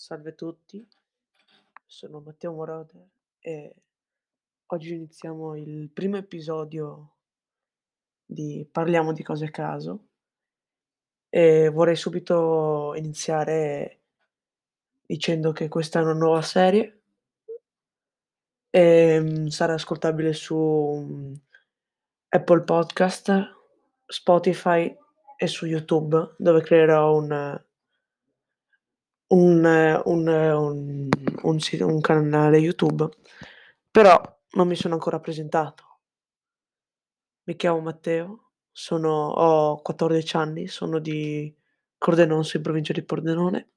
Salve a tutti, sono Matteo Moroder e oggi iniziamo il primo episodio di Parliamo di cose a caso e vorrei subito iniziare dicendo che questa è una nuova serie e mm, sarà ascoltabile su mm, Apple Podcast, Spotify e su YouTube dove creerò un un un un un canale YouTube, però non mi sono ancora presentato. Mi chiamo Matteo, sono ho 14 anni, sono di Cordenonso, in provincia di Pordenone,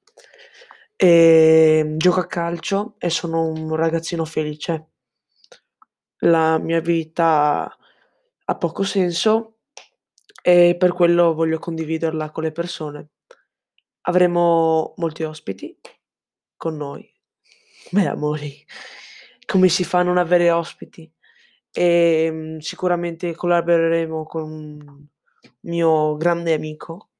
ehm, gioco a calcio e sono un ragazzino felice. La mia vita ha poco senso e per quello voglio condividerla con le persone. Avremo molti ospiti con noi. Beh, amori, come si fa a non avere ospiti? Ehm, sicuramente collaboreremo con un mio grande amico.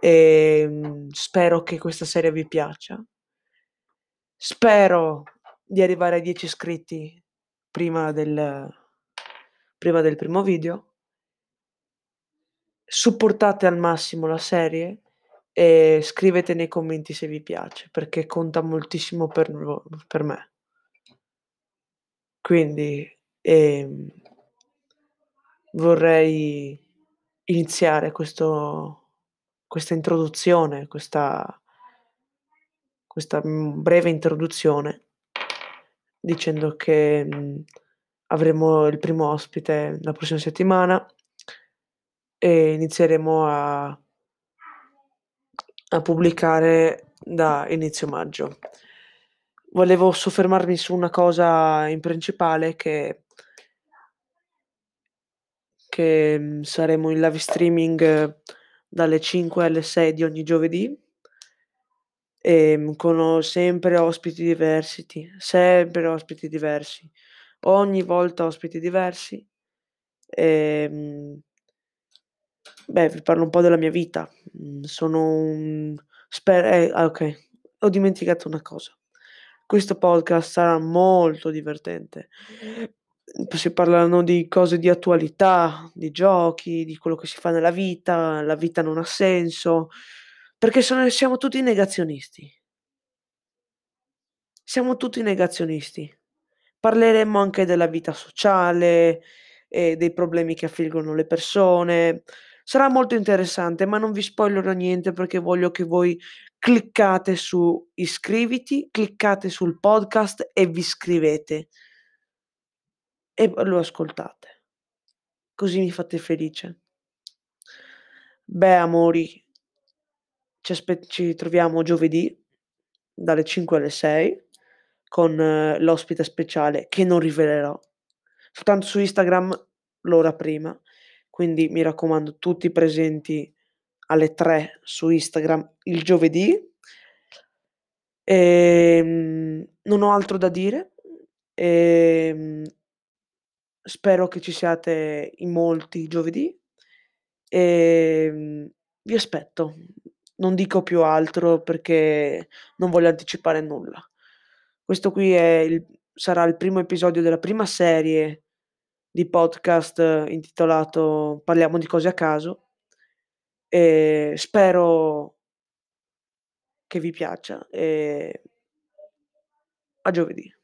Ehm, spero che questa serie vi piaccia. Spero di arrivare ai 10 iscritti prima del prima del primo video. Supportate al massimo la serie e scrivete nei commenti se vi piace, perché conta moltissimo per, per me. Quindi ehm, vorrei iniziare questo, questa introduzione, questa, questa mm, breve introduzione, dicendo che mh, mm, avremo il primo ospite la prossima settimana e inizieremo a a pubblicare da inizio maggio. Volevo soffermarmi su una cosa in principale che che mm, saremo in live streaming dalle 5 alle 6 di ogni giovedì ehm, con sempre ospiti diversi, sempre ospiti diversi, ogni volta ospiti diversi. Ehm Beh, vi parlo un po' della mia vita. Mhmm, sono un spe eh, ah okay, ho dimenticato una cosa. Questo podcast sarà molto divertente. Si parleranno di cose di attualità, di giochi, di quello che si fa nella vita, la vita non ha senso, perché sono siamo tutti negazionisti. Siamo tutti negazionisti. Parleremo anche della vita sociale e dei problemi che affliggono le persone. Sarà molto interessante, ma non vi spoilerò niente perché voglio che voi cliccate su iscriviti, cliccate sul podcast e vi iscrivete e lo ascoltate. Così mi fate felice. Beh, amori, ci, aspe- ci troviamo giovedì dalle 5 alle 6 con eh, l'ospite speciale che non rivelerò. Soltanto su Instagram l'ora prima quindi mi raccomando tutti presenti alle 3 su Instagram il giovedì. Ehm, non ho altro da dire. Ehm, spero che ci siate in molti giovedì. Ehm, vi aspetto. Non dico più altro perché non voglio anticipare nulla. Questo qui il, sarà il primo episodio della prima serie di podcast intitolato Parliamo di cose a caso e spero che vi piaccia e a giovedì.